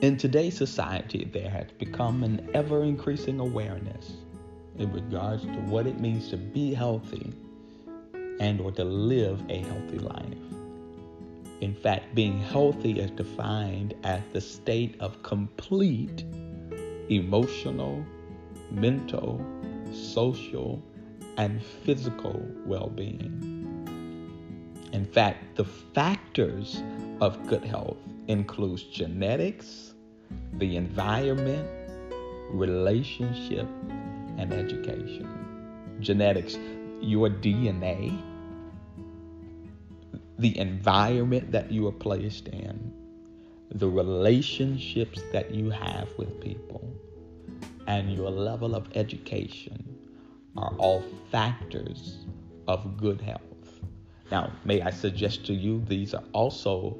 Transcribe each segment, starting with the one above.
In today's society, there has become an ever increasing awareness in regards to what it means to be healthy and or to live a healthy life. In fact, being healthy is defined as the state of complete emotional, mental, social, and physical well being. In fact, the factors of good health includes genetics, the environment, relationship, and education. Genetics, your DNA, the environment that you are placed in, the relationships that you have with people, and your level of education are all factors of good health. Now, may I suggest to you, these are also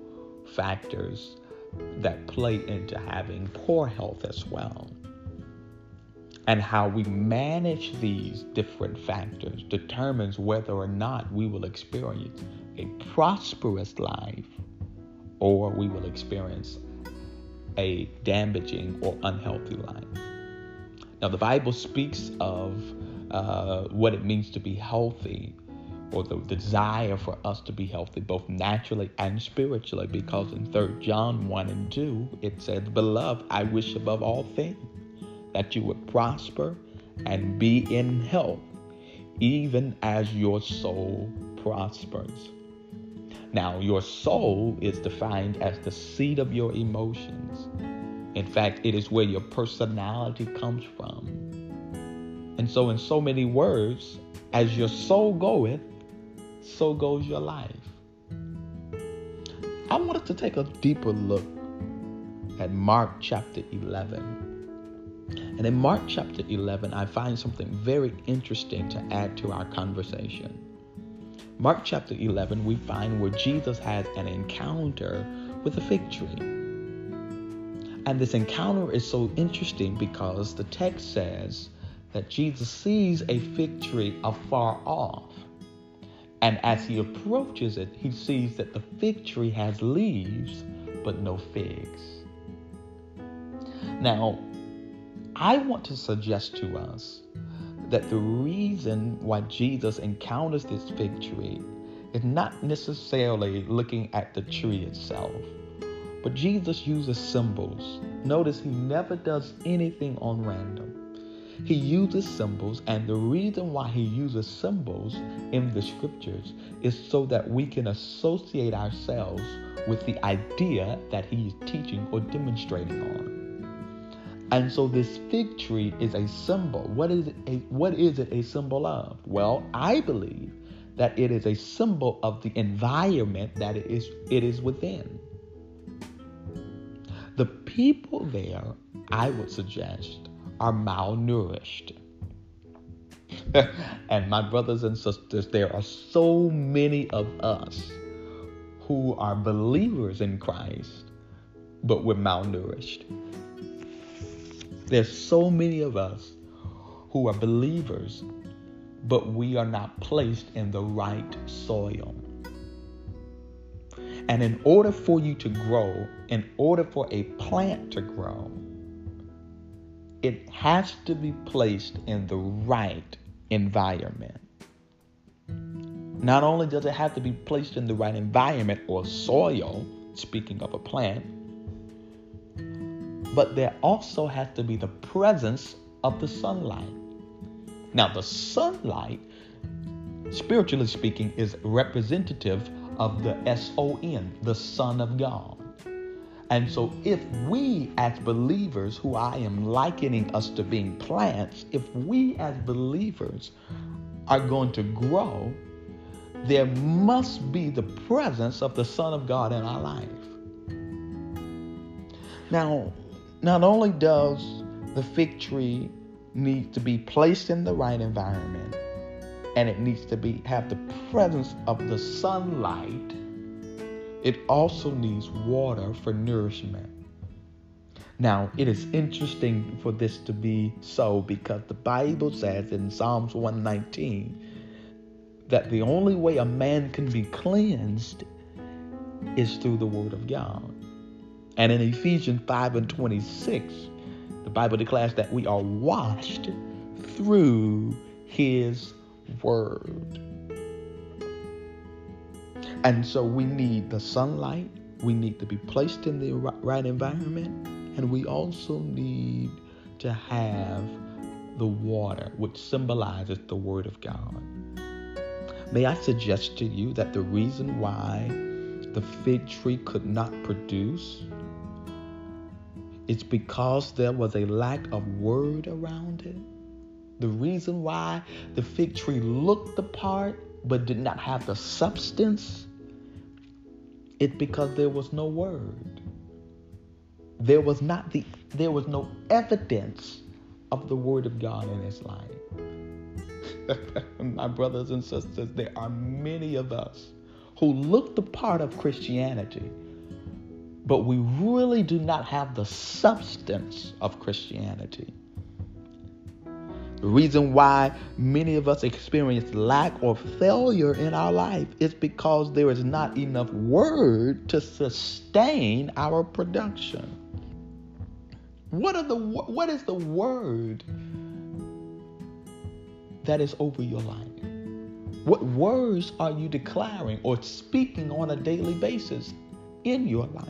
factors that play into having poor health as well. And how we manage these different factors determines whether or not we will experience a prosperous life or we will experience a damaging or unhealthy life. Now, the Bible speaks of uh, what it means to be healthy or the desire for us to be healthy both naturally and spiritually because in 3 John 1 and 2 it says beloved I wish above all things that you would prosper and be in health even as your soul prospers now, your soul is defined as the seat of your emotions. In fact, it is where your personality comes from. And so, in so many words, as your soul goeth, so goes your life. I wanted to take a deeper look at Mark chapter 11. And in Mark chapter 11, I find something very interesting to add to our conversation. Mark chapter 11, we find where Jesus has an encounter with a fig tree. And this encounter is so interesting because the text says that Jesus sees a fig tree afar off. And as he approaches it, he sees that the fig tree has leaves but no figs. Now, I want to suggest to us that the reason why Jesus encounters this fig tree is not necessarily looking at the tree itself, but Jesus uses symbols. Notice he never does anything on random. He uses symbols, and the reason why he uses symbols in the scriptures is so that we can associate ourselves with the idea that he is teaching or demonstrating on. And so this fig tree is a symbol. What is it a, what is it a symbol of? Well, I believe that it is a symbol of the environment that it is it is within. The people there, I would suggest, are malnourished. and my brothers and sisters, there are so many of us who are believers in Christ, but we're malnourished. There's so many of us who are believers, but we are not placed in the right soil. And in order for you to grow, in order for a plant to grow, it has to be placed in the right environment. Not only does it have to be placed in the right environment or soil, speaking of a plant, but there also has to be the presence of the sunlight. Now, the sunlight, spiritually speaking, is representative of the S O N, the Son of God. And so, if we as believers, who I am likening us to being plants, if we as believers are going to grow, there must be the presence of the Son of God in our life. Now, not only does the fig tree need to be placed in the right environment and it needs to be have the presence of the sunlight it also needs water for nourishment now it is interesting for this to be so because the bible says in psalms 119 that the only way a man can be cleansed is through the word of god And in Ephesians 5 and 26, the Bible declares that we are washed through his word. And so we need the sunlight, we need to be placed in the right environment, and we also need to have the water, which symbolizes the Word of God. May I suggest to you that the reason why the fig tree could not produce is because there was a lack of word around it. The reason why the fig tree looked the part but did not have the substance it's because there was no word. There was not the there was no evidence of the word of God in his life. My brothers and sisters, there are many of us who look the part of Christianity, but we really do not have the substance of Christianity. The reason why many of us experience lack or failure in our life is because there is not enough word to sustain our production. What are the what is the word that is over your life? What words are you declaring or speaking on a daily basis in your life?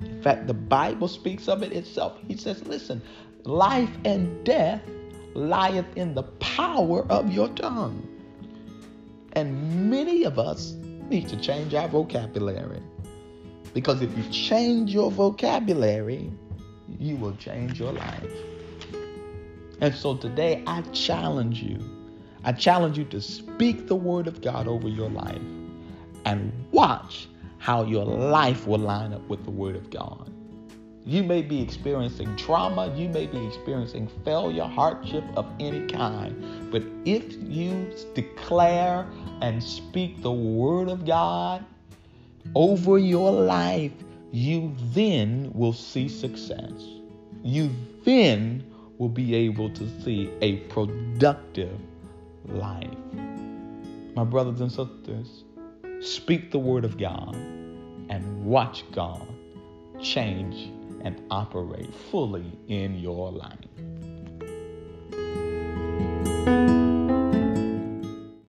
In fact, the Bible speaks of it itself. He says, listen, life and death lieth in the power of your tongue. And many of us need to change our vocabulary. Because if you change your vocabulary, you will change your life. And so today I challenge you. I challenge you to speak the word of God over your life and watch how your life will line up with the word of God. You may be experiencing trauma, you may be experiencing failure, hardship of any kind. But if you declare and speak the word of God over your life, you then will see success. You then will be able to see a productive life. My brothers and sisters, speak the word of God and watch God change and operate fully in your life.